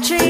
tree